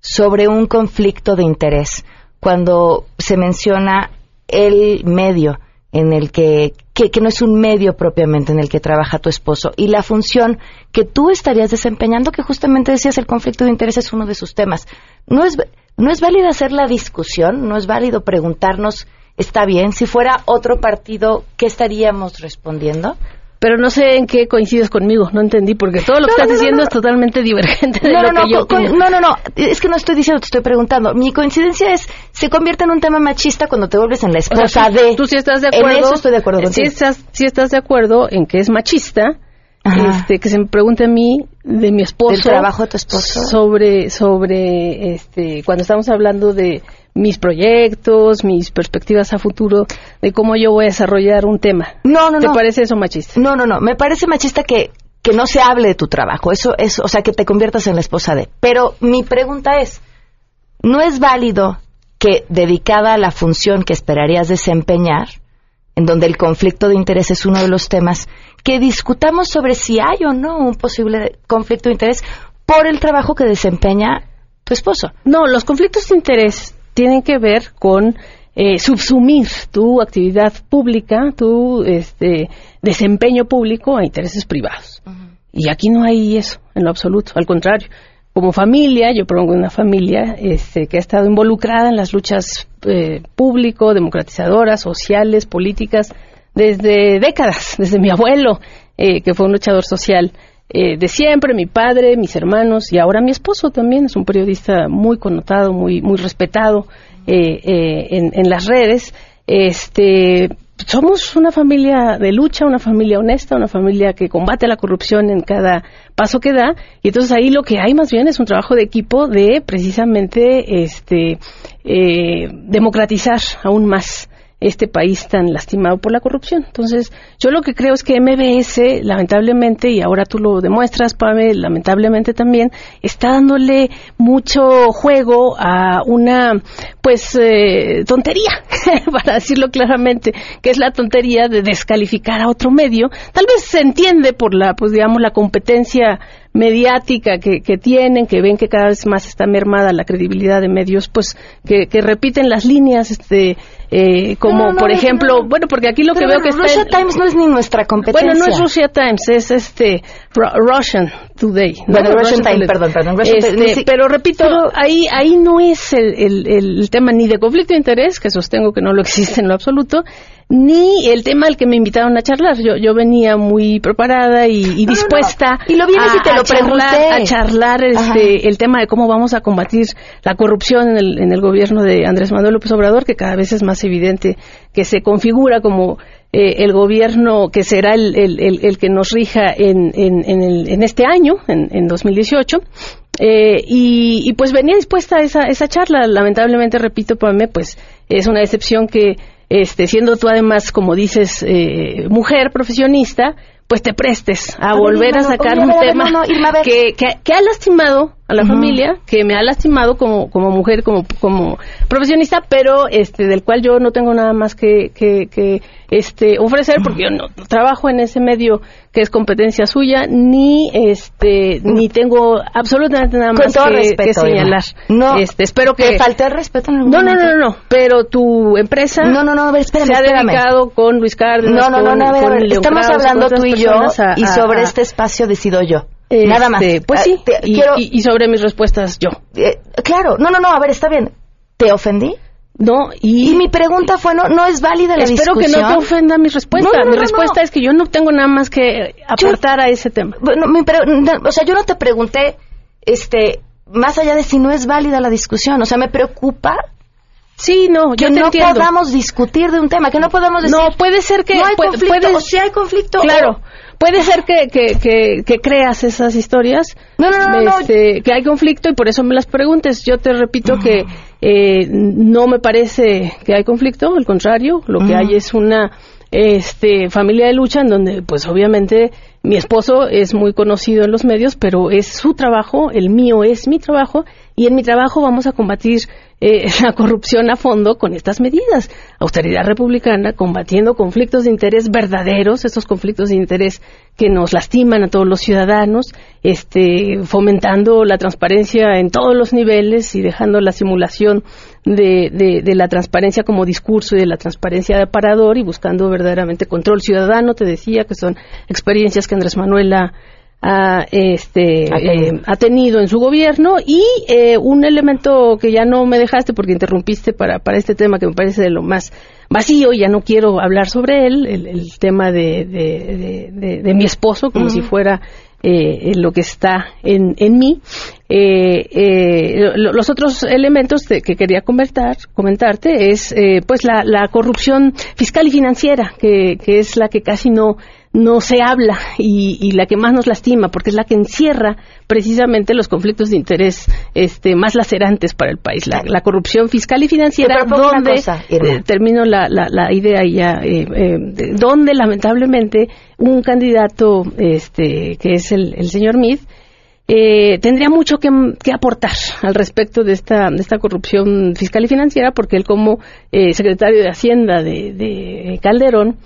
sobre un conflicto de interés cuando se menciona el medio en el que, que, no es un medio propiamente en el que trabaja tu esposo y la función que tú estarías desempeñando, que justamente decías el conflicto de interés es uno de sus temas. No es, no es válido hacer la discusión, no es válido preguntarnos, está bien, si fuera otro partido, ¿qué estaríamos respondiendo? pero no sé en qué coincides conmigo, no entendí, porque todo lo que estás diciendo es totalmente divergente de lo que yo No, no, no, es que no estoy diciendo, te estoy preguntando. Mi coincidencia es, se convierte en un tema machista cuando te vuelves en la esposa de... Tú sí estás de acuerdo. En eso estoy de acuerdo contigo. Si estás, si estás de acuerdo en que es machista, este, que se me pregunte a mí de mi esposo. ¿El trabajo de tu esposo? Sobre, sobre, este, cuando estamos hablando de mis proyectos, mis perspectivas a futuro, de cómo yo voy a desarrollar un tema. No, no, ¿Te parece eso machista? No, no, no. Me parece machista que, que no se hable de tu trabajo. Eso, es, o sea, que te conviertas en la esposa de. Pero mi pregunta es, ¿no es válido que dedicada a la función que esperarías desempeñar, en donde el conflicto de interés es uno de los temas, que discutamos sobre si hay o no un posible conflicto de interés por el trabajo que desempeña tu esposo? No, los conflictos de interés tienen que ver con eh, subsumir tu actividad pública, tu este, desempeño público a intereses privados. Y aquí no hay eso, en lo absoluto. Al contrario, como familia, yo propongo una familia este, que ha estado involucrada en las luchas eh, público, democratizadoras, sociales, políticas, desde décadas, *laughs* desde mi abuelo, eh, que fue un luchador social eh, de siempre, mi padre, mis hermanos y ahora mi esposo también es un periodista muy connotado, muy muy respetado eh, en, en, las redes. Este, somos una familia de lucha, una familia honesta, una familia que combate la corrupción en cada paso que da. Y entonces ahí lo que hay más bien es un trabajo de equipo de precisamente este democratizar aún más este país tan lastimado por la corrupción. Entonces, yo lo que creo es que MBS, lamentablemente, y ahora tú lo demuestras, Pame, lamentablemente también, está dándole mucho juego a una, pues, eh, tontería, *laughs* para decirlo claramente, que es la tontería de descalificar a otro medio. Tal vez se entiende por la, pues, digamos, la competencia mediática que, que, tienen, que ven que cada vez más está mermada la credibilidad de medios, pues que, que repiten las líneas, este, eh, como por ejemplo, bueno, porque aquí lo que veo que Russia Times no es ni nuestra competencia. Bueno, no es Russia Times, es este Russian Today. Bueno, Russian, Times, perdón, perdón. Este, pero repito, ahí ahí no es el, el, el tema ni de conflicto de interés, que sostengo que no lo existe en lo absoluto, ni el tema al que me invitaron a charlar. Yo, yo venía muy preparada y, dispuesta y lo vienes y te lo charlar, a charlar este, el tema de cómo vamos a combatir la corrupción en el, en el gobierno de Andrés Manuel López Obrador, que cada vez es más evidente que se configura como eh, el gobierno que será el, el, el, que nos rija en, en, en, el, en este año, en, en 2018. Eh, y, y, pues venía dispuesta a esa, esa charla. Lamentablemente, repito, para mí, pues es una decepción que este, siendo tú además, como dices, eh, mujer profesionista, pues te prestes a, volver a sacar un tema que, que, ha lastimado a la familia, que me ha lastimado como, como mujer, como, como profesionista, pero este, del cual yo no tengo nada más que, que, este, ofrecer, porque yo no trabajo en ese medio que es competencia suya, ni este, ni tengo absolutamente nada más que, señalar. No, este, espero que. ¿Te falté el respeto en no, no, no, no, pero tu empresa no, no, no, espérame, se ha dedicado con Luis Cárdenas. No, no, no, no, estamos hablando tú y yo, y sobre este espacio decido yo. Nada más. Este, pues sí, ah, y, sobre mis respuestas yo. Eh, claro, no, no, no, a ver, está bien. ¿Te ofendí? No, y, mi pregunta fue, no, no es válida la Espero que no te ofenda mi respuesta. mi respuesta es que yo no tengo nada más que aportar a ese tema. Bueno, o sea, yo no te pregunté, este, más allá de si no es válida la discusión. O sea, me preocupa Sí, no, yo que no podamos discutir de un tema, que no podamos decir. No, puede ser que. No hay conflicto, o si hay conflicto. Claro, puede ser que, que, que, creas esas historias. No, no, no, este, Que hay conflicto y por eso me las preguntes. Yo te repito que eh, no me parece que hay conflicto, al contrario, lo que hay es una este, familia de lucha en donde, pues obviamente, mi esposo es muy conocido en los medios, pero es su trabajo, el mío es mi trabajo, y en mi trabajo vamos a combatir eh, *laughs* la corrupción a fondo con estas medidas. Austeridad republicana, combatiendo conflictos de interés verdaderos, esos conflictos de interés que nos lastiman a todos los ciudadanos, este, fomentando la transparencia en todos los niveles y dejando la simulación de, de, la transparencia como discurso y de la transparencia de aparador y buscando verdaderamente control ciudadano, te decía que son experiencias que Andrés Manuel ha, este, eh, ha tenido en su gobierno y eh, un elemento que ya no me dejaste porque interrumpiste para, para este tema que me parece de lo más vacío y ya no quiero hablar sobre él, el, tema de, de, mi esposo como si fuera eh, lo que está en, en mí. los otros elementos que quería comentar, comentarte es pues la, la, corrupción fiscal y financiera, que, que es la que casi no no se habla y, la que más nos lastima porque es la que encierra precisamente los conflictos de interés este, más lacerantes para el país, la, corrupción fiscal y financiera, donde eh, termino la, la, idea ya, eh, eh, donde lamentablemente un candidato este, que es el, señor Meade tendría mucho que, aportar al respecto de esta, de esta corrupción fiscal y financiera, porque él como secretario de Hacienda de Calderón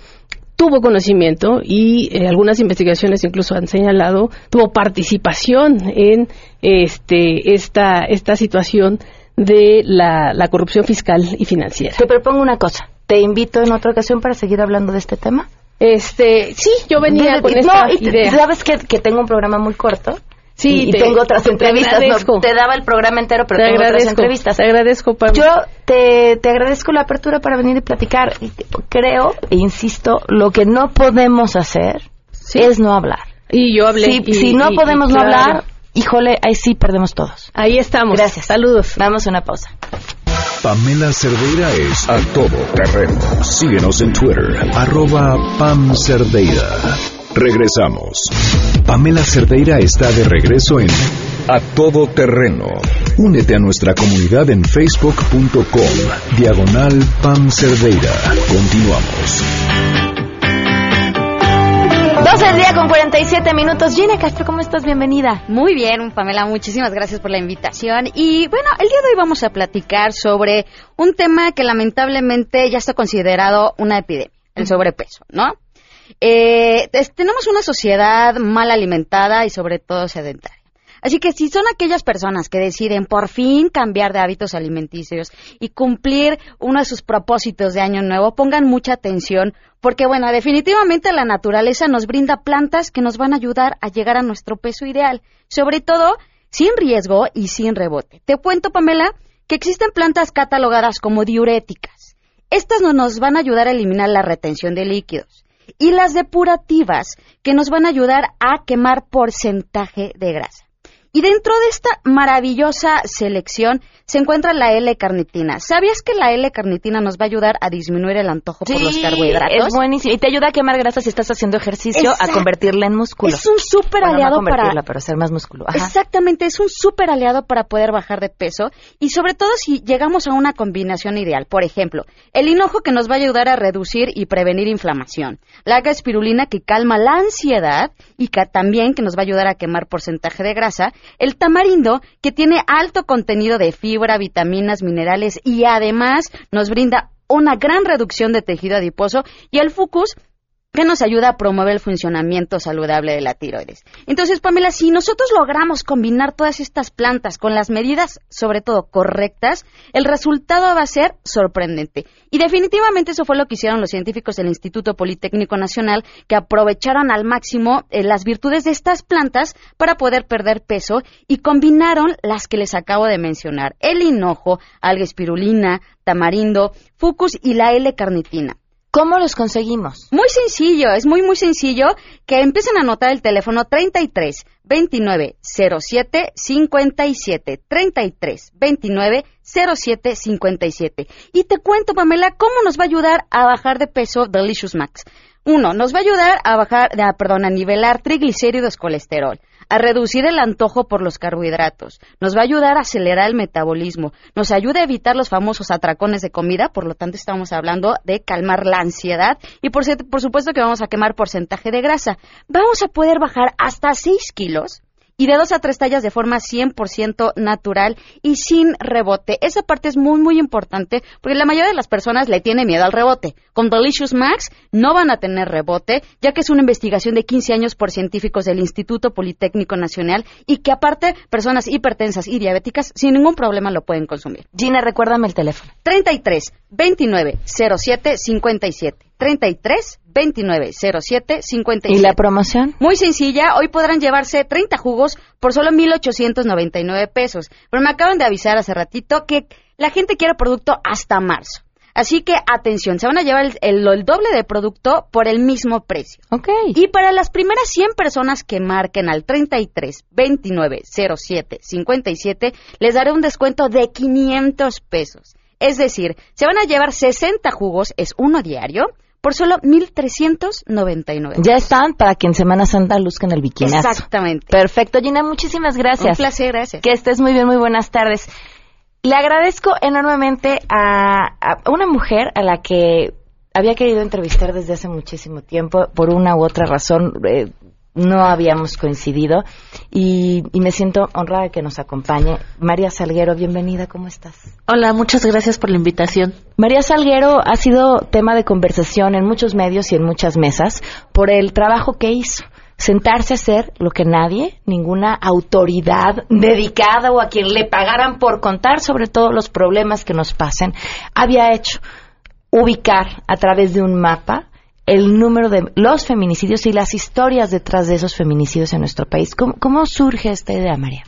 tuvo conocimiento y eh, algunas investigaciones incluso han señalado tuvo participación en este esta esta situación de la, la corrupción fiscal y financiera. Te propongo una cosa. Te invito en otra ocasión para seguir hablando de este tema. Este, sí, yo venía con esta idea. Sabes que, que tengo un programa muy corto Sí, y, tengo otras entrevistas. te daba el programa entero, pero tengo otras entrevistas. Te agradezco, Pablo. Yo te, te agradezco la apertura para venir y platicar. Creo, e insisto, lo que no podemos hacer es no hablar. Y yo hablé. Si, si no podemos no hablar, híjole, ahí sí perdemos todos. Ahí estamos. Gracias. Saludos. Vamos a una pausa. Pamela Cerdeira es a todo terreno. Síguenos en Twitter, arroba Pam Cerdeira. Regresamos. Pamela Cerdeira está de regreso en A Todo Terreno. Únete a nuestra comunidad en facebook.com. Diagonal Pam Cerdeira. Continuamos. 12 del día con 47 minutos. Gina Castro, ¿cómo estás? Bienvenida. Muy bien, Pamela, muchísimas gracias por la invitación. Y bueno, el día de hoy vamos a platicar sobre un tema que lamentablemente ya está considerado una epidemia, el sobrepeso, ¿no? Eh, tenemos una sociedad mal alimentada y sobre todo sedentaria. Así que si son aquellas personas que deciden por fin cambiar de hábitos alimenticios y cumplir uno de sus propósitos de año nuevo, pongan mucha atención porque, bueno, definitivamente la naturaleza nos brinda plantas que nos van a ayudar a llegar a nuestro peso ideal, sobre todo sin riesgo y sin rebote. Te cuento, Pamela, que existen plantas catalogadas como diuréticas. Estas no nos van a ayudar a eliminar la retención de líquidos y las depurativas que nos van a ayudar a quemar porcentaje de grasa. Y dentro de esta maravillosa selección se encuentra la L-carnitina. ¿Sabías que la L-carnitina nos va a ayudar a disminuir el antojo por los carbohidratos? es buenísimo. Y te ayuda a quemar grasa si estás haciendo ejercicio, a convertirla en músculo. Es un súper aliado no para... pero hacer más músculo. Exactamente, es un súper aliado para poder bajar de peso y sobre todo si llegamos a una combinación ideal. Por ejemplo, el hinojo que nos va a ayudar a reducir y prevenir inflamación. La espirulina que calma la ansiedad y que también que nos va a ayudar a quemar porcentaje de grasa el tamarindo, que tiene alto contenido de fibra, vitaminas, minerales y además nos brinda una gran reducción de tejido adiposo, y el fucus, que nos ayuda a promover el funcionamiento saludable de la tiroides. Entonces, Pamela, si nosotros logramos combinar todas estas plantas con las medidas, sobre todo correctas, el resultado va a ser sorprendente. Y definitivamente eso fue lo que hicieron los científicos del Instituto Politécnico Nacional, que aprovecharon al máximo eh, las virtudes de estas plantas para poder perder peso y combinaron las que les acabo de mencionar, el hinojo, alga espirulina, tamarindo, fucus y la L-carnitina. ¿Cómo los conseguimos? Muy sencillo, es muy muy sencillo que empiecen a anotar el teléfono 33 29 07 57 33 29 07 57. Y te cuento, Pamela, cómo nos va a ayudar a bajar de peso Delicious Max. Uno, nos va a ayudar a bajar, perdón, a nivelar triglicéridos, colesterol. A reducir el antojo por los carbohidratos, nos va a ayudar a acelerar el metabolismo, nos ayuda a evitar los famosos atracones de comida, por lo tanto estamos hablando de calmar la ansiedad. Y por, por supuesto que vamos a quemar porcentaje de grasa. Vamos a poder bajar hasta 6 kilos y de dos a tres tallas de forma 100% natural y sin rebote. Esa parte es muy, muy importante porque la mayoría de las personas le tiene miedo al rebote. Con Delicious Max no van a tener rebote, ya que es una investigación de 15 años por científicos del Instituto Politécnico Nacional y que aparte personas hipertensas y diabéticas sin ningún problema lo pueden consumir. Gina, recuérdame el teléfono. 33 29 07 57. 33 29 07 57. ¿Y la promoción? Muy sencilla, hoy podrán llevarse 30 jugos por solo 1.899 pesos. Pero me acaban de avisar hace ratito que la gente quiere producto hasta marzo. Así que atención, se van a llevar el, el, doble de producto por el mismo precio. Ok. Y para las primeras 100 personas que marquen al 33 29 07 57, les daré un descuento de 500 pesos. Es decir, se van a llevar 60 jugos, es uno diario, por solo 1.399. Ya están para que en Semana Santa luzcan el bikinazo. Exactamente. Perfecto, Gina, muchísimas gracias. Un placer, gracias. Que estés muy bien, muy buenas tardes. Le agradezco enormemente a, a una mujer a la que había querido entrevistar desde hace muchísimo tiempo, por una u otra razón. Eh, no habíamos coincidido y, y, me siento honrada de que nos acompañe. María Salguero, bienvenida, ¿cómo estás? Hola, muchas gracias por la invitación. María Salguero ha sido tema de conversación en muchos medios y en muchas mesas por el trabajo que hizo. Sentarse a hacer lo que nadie, ninguna autoridad dedicada o a quien le pagaran por contar sobre todos los problemas que nos pasen, había hecho. Ubicar a través de un mapa el número de los feminicidios y las historias detrás de esos feminicidios en nuestro país. ¿Cómo, cómo surge esta idea, María?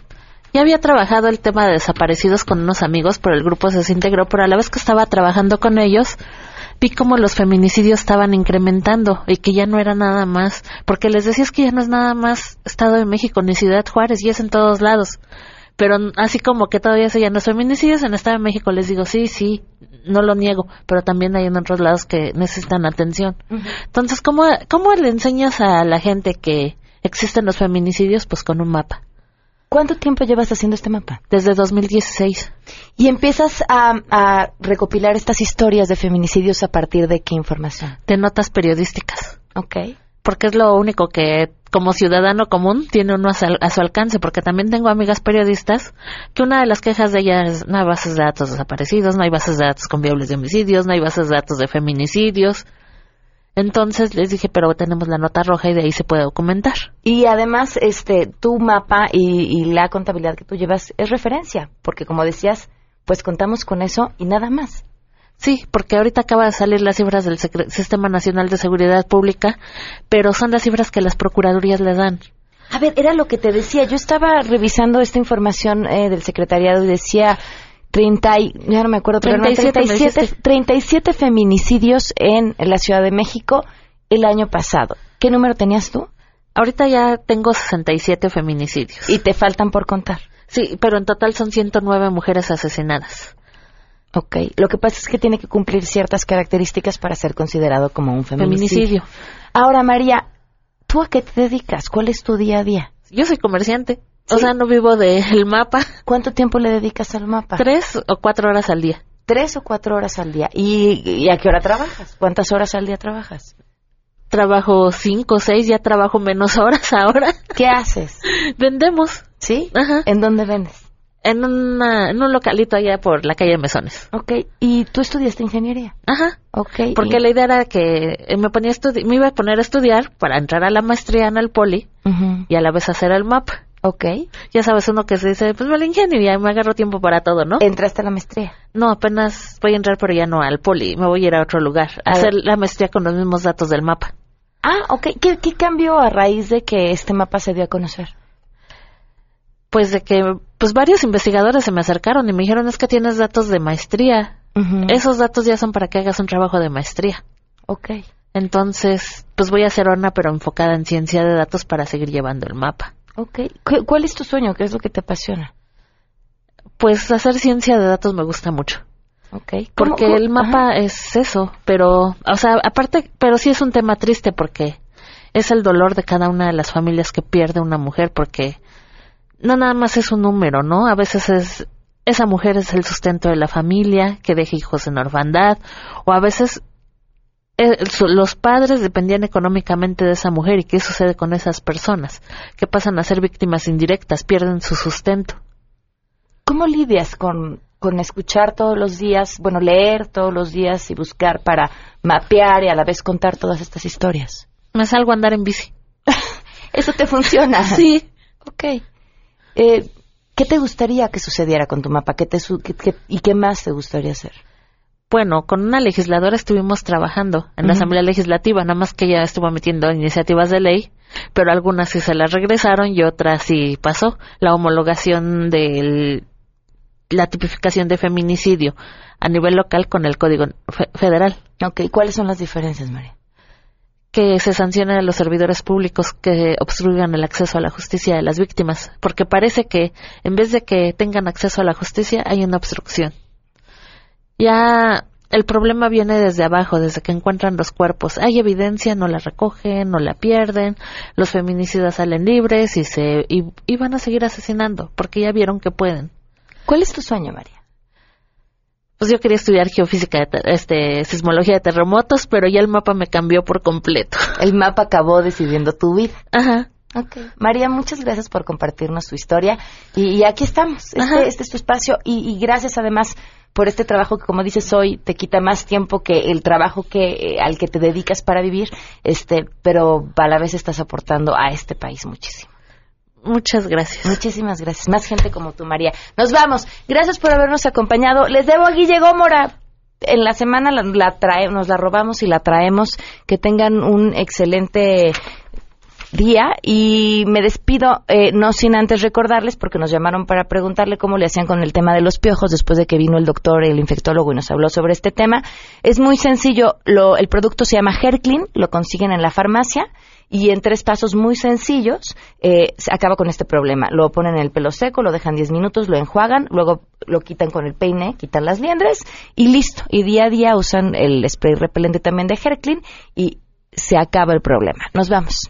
Ya había trabajado el tema de desaparecidos con unos amigos, pero el grupo se desintegró, pero a la vez que estaba trabajando con ellos, vi cómo los feminicidios estaban incrementando y que ya no era nada más, porque les decía es que ya no es nada más Estado de México ni Ciudad Juárez, y es en todos lados. Pero así como que todavía se los feminicidios en Estado de México, les digo, sí, sí, no lo niego, pero también hay en otros lados que necesitan atención. Uh -huh. Entonces, ¿cómo, ¿cómo le enseñas a la gente que existen los feminicidios? Pues con un mapa. ¿Cuánto tiempo llevas haciendo este mapa? Desde 2016. ¿Y empiezas a, a, recopilar estas historias de feminicidios a partir de qué información? De notas periodísticas. Ok. Porque es lo único que como ciudadano común tiene uno a su, a su, alcance, porque también tengo amigas periodistas que una de las quejas de ellas es no hay bases de datos desaparecidos, no hay bases de datos con viables de homicidios, no hay bases de datos de feminicidios. Entonces les dije, pero tenemos la nota roja y de ahí se puede documentar. Y además, este, tu mapa y, y la contabilidad que tú llevas es referencia, porque como decías, pues contamos con eso y nada más. Sí, porque ahorita acaba de salir las cifras del Sistema Nacional de Seguridad Pública, pero son las cifras que las procuradurías le dan. A ver, era lo que te decía. Yo estaba revisando esta información eh, del secretariado y decía 30, y, ya no me acuerdo, 37, pero no, 37, 37 feminicidios en la Ciudad de México el año pasado. ¿Qué número tenías tú? Ahorita ya tengo 67 feminicidios. ¿Y te faltan por contar? Sí, pero en total son 109 mujeres asesinadas. Ok, lo que pasa es que tiene que cumplir ciertas características para ser considerado como un feminicidio. feminicidio. Ahora, María, ¿tú a qué te dedicas? ¿Cuál es tu día a día? Yo soy comerciante. ¿Sí? O sea, no vivo del *laughs* mapa. ¿Cuánto tiempo le dedicas al mapa? Tres o cuatro horas al día. Tres o cuatro horas al día. ¿Y, y a qué hora trabajas? ¿Cuántas horas al día trabajas? Trabajo cinco, seis, ya trabajo menos *laughs* horas ahora. ¿Qué haces? Vendemos. ¿Sí? Ajá. ¿En dónde vendes? En, una, en un localito allá por la calle de Mesones. Ok, ¿y tú estudiaste ingeniería? Ajá. Ok. Porque y... la idea era que me ponía me iba a poner a estudiar para entrar a la maestría en el poli uh -huh. y a la vez hacer el mapa. Ok. Ya sabes, uno que se dice, pues me la ingeniería, me agarro tiempo para todo, ¿no? ¿Entraste a la maestría? No, apenas voy a entrar, pero ya no al poli, me voy a ir a otro lugar, a, a hacer ver. la maestría con los mismos datos del mapa. Ah, ok. ¿Qué, ¿Qué cambió a raíz de que este mapa se dio a conocer? pues de que pues varios investigadores se me acercaron y me dijeron es que tienes datos de maestría. Uh -huh. Esos datos ya son para que hagas un trabajo de maestría. Ok. Entonces, pues voy a hacer una pero enfocada en ciencia de datos para seguir llevando el mapa. Ok. ¿Cuál es tu sueño? ¿Qué es lo que te apasiona? Pues hacer ciencia de datos me gusta mucho. Okay. Porque ¿Cómo? el mapa Ajá. es eso, pero, o sea, aparte, pero sí es un tema triste porque es el dolor de cada una de las familias que pierde una mujer, porque no nada más es un número, ¿no? A veces es esa mujer es el sustento de la familia, que deja hijos en orfandad, o a veces eh, los padres dependían económicamente de esa mujer y qué sucede con esas personas, que pasan a ser víctimas indirectas, pierden su sustento. ¿Cómo lidias con, con escuchar todos los días, bueno, leer todos los días y buscar para mapear y a la vez contar todas estas historias? Me salgo a andar en bici. *laughs* ¿Eso te funciona? Sí. Ok. Eh, ¿Qué te gustaría que sucediera con tu mapa? ¿Qué te ¿Y qué más te gustaría hacer? Bueno, con una legisladora estuvimos trabajando en la Asamblea Legislativa, nada más que ella estuvo metiendo iniciativas de ley, pero algunas sí se las regresaron y otras sí pasó. La homologación de la tipificación de feminicidio a nivel local con el Código Federal. Ok, ¿cuáles son las diferencias, María? Que se sancionen a los servidores públicos que obstruyan el acceso a la justicia de las víctimas, porque parece que en vez de que tengan acceso a la justicia hay una obstrucción. Ya el problema viene desde abajo, desde que encuentran los cuerpos. Hay evidencia, no la recogen, no la pierden, los feminicidas salen libres y se y, y van a seguir asesinando, porque ya vieron que pueden. ¿Cuál es tu sueño, María? Pues yo quería estudiar geofísica, este, sismología de terremotos, pero ya el mapa me cambió por completo. *laughs* El mapa acabó decidiendo tu vida. Ajá. Okay. María, muchas gracias por compartirnos tu historia y, aquí estamos. Este, este, es tu espacio y, y, gracias además por este trabajo que, como dices hoy, te quita más tiempo que el trabajo que eh, al que te dedicas para vivir, este, pero a la vez estás aportando a este país muchísimo. Muchas gracias. Muchísimas gracias. Más gente como tú, María. Nos vamos. Gracias por habernos acompañado. Les debo a Guille Gómora. En la semana la, nos la robamos y la traemos. Que tengan un excelente día y me despido eh, no sin antes recordarles porque nos llamaron para preguntarle cómo le hacían con el tema de los piojos después de que vino el doctor el infectólogo y nos habló sobre este tema es muy sencillo lo, el producto se llama Herclin lo consiguen en la farmacia y en tres pasos muy sencillos eh, se acaba con este problema. Lo ponen en el pelo seco, lo dejan 10 minutos, lo enjuagan, luego lo quitan con el peine, quitan las liendres y listo. Y día a día usan el spray repelente también de Herclin y se acaba el problema. Nos vamos.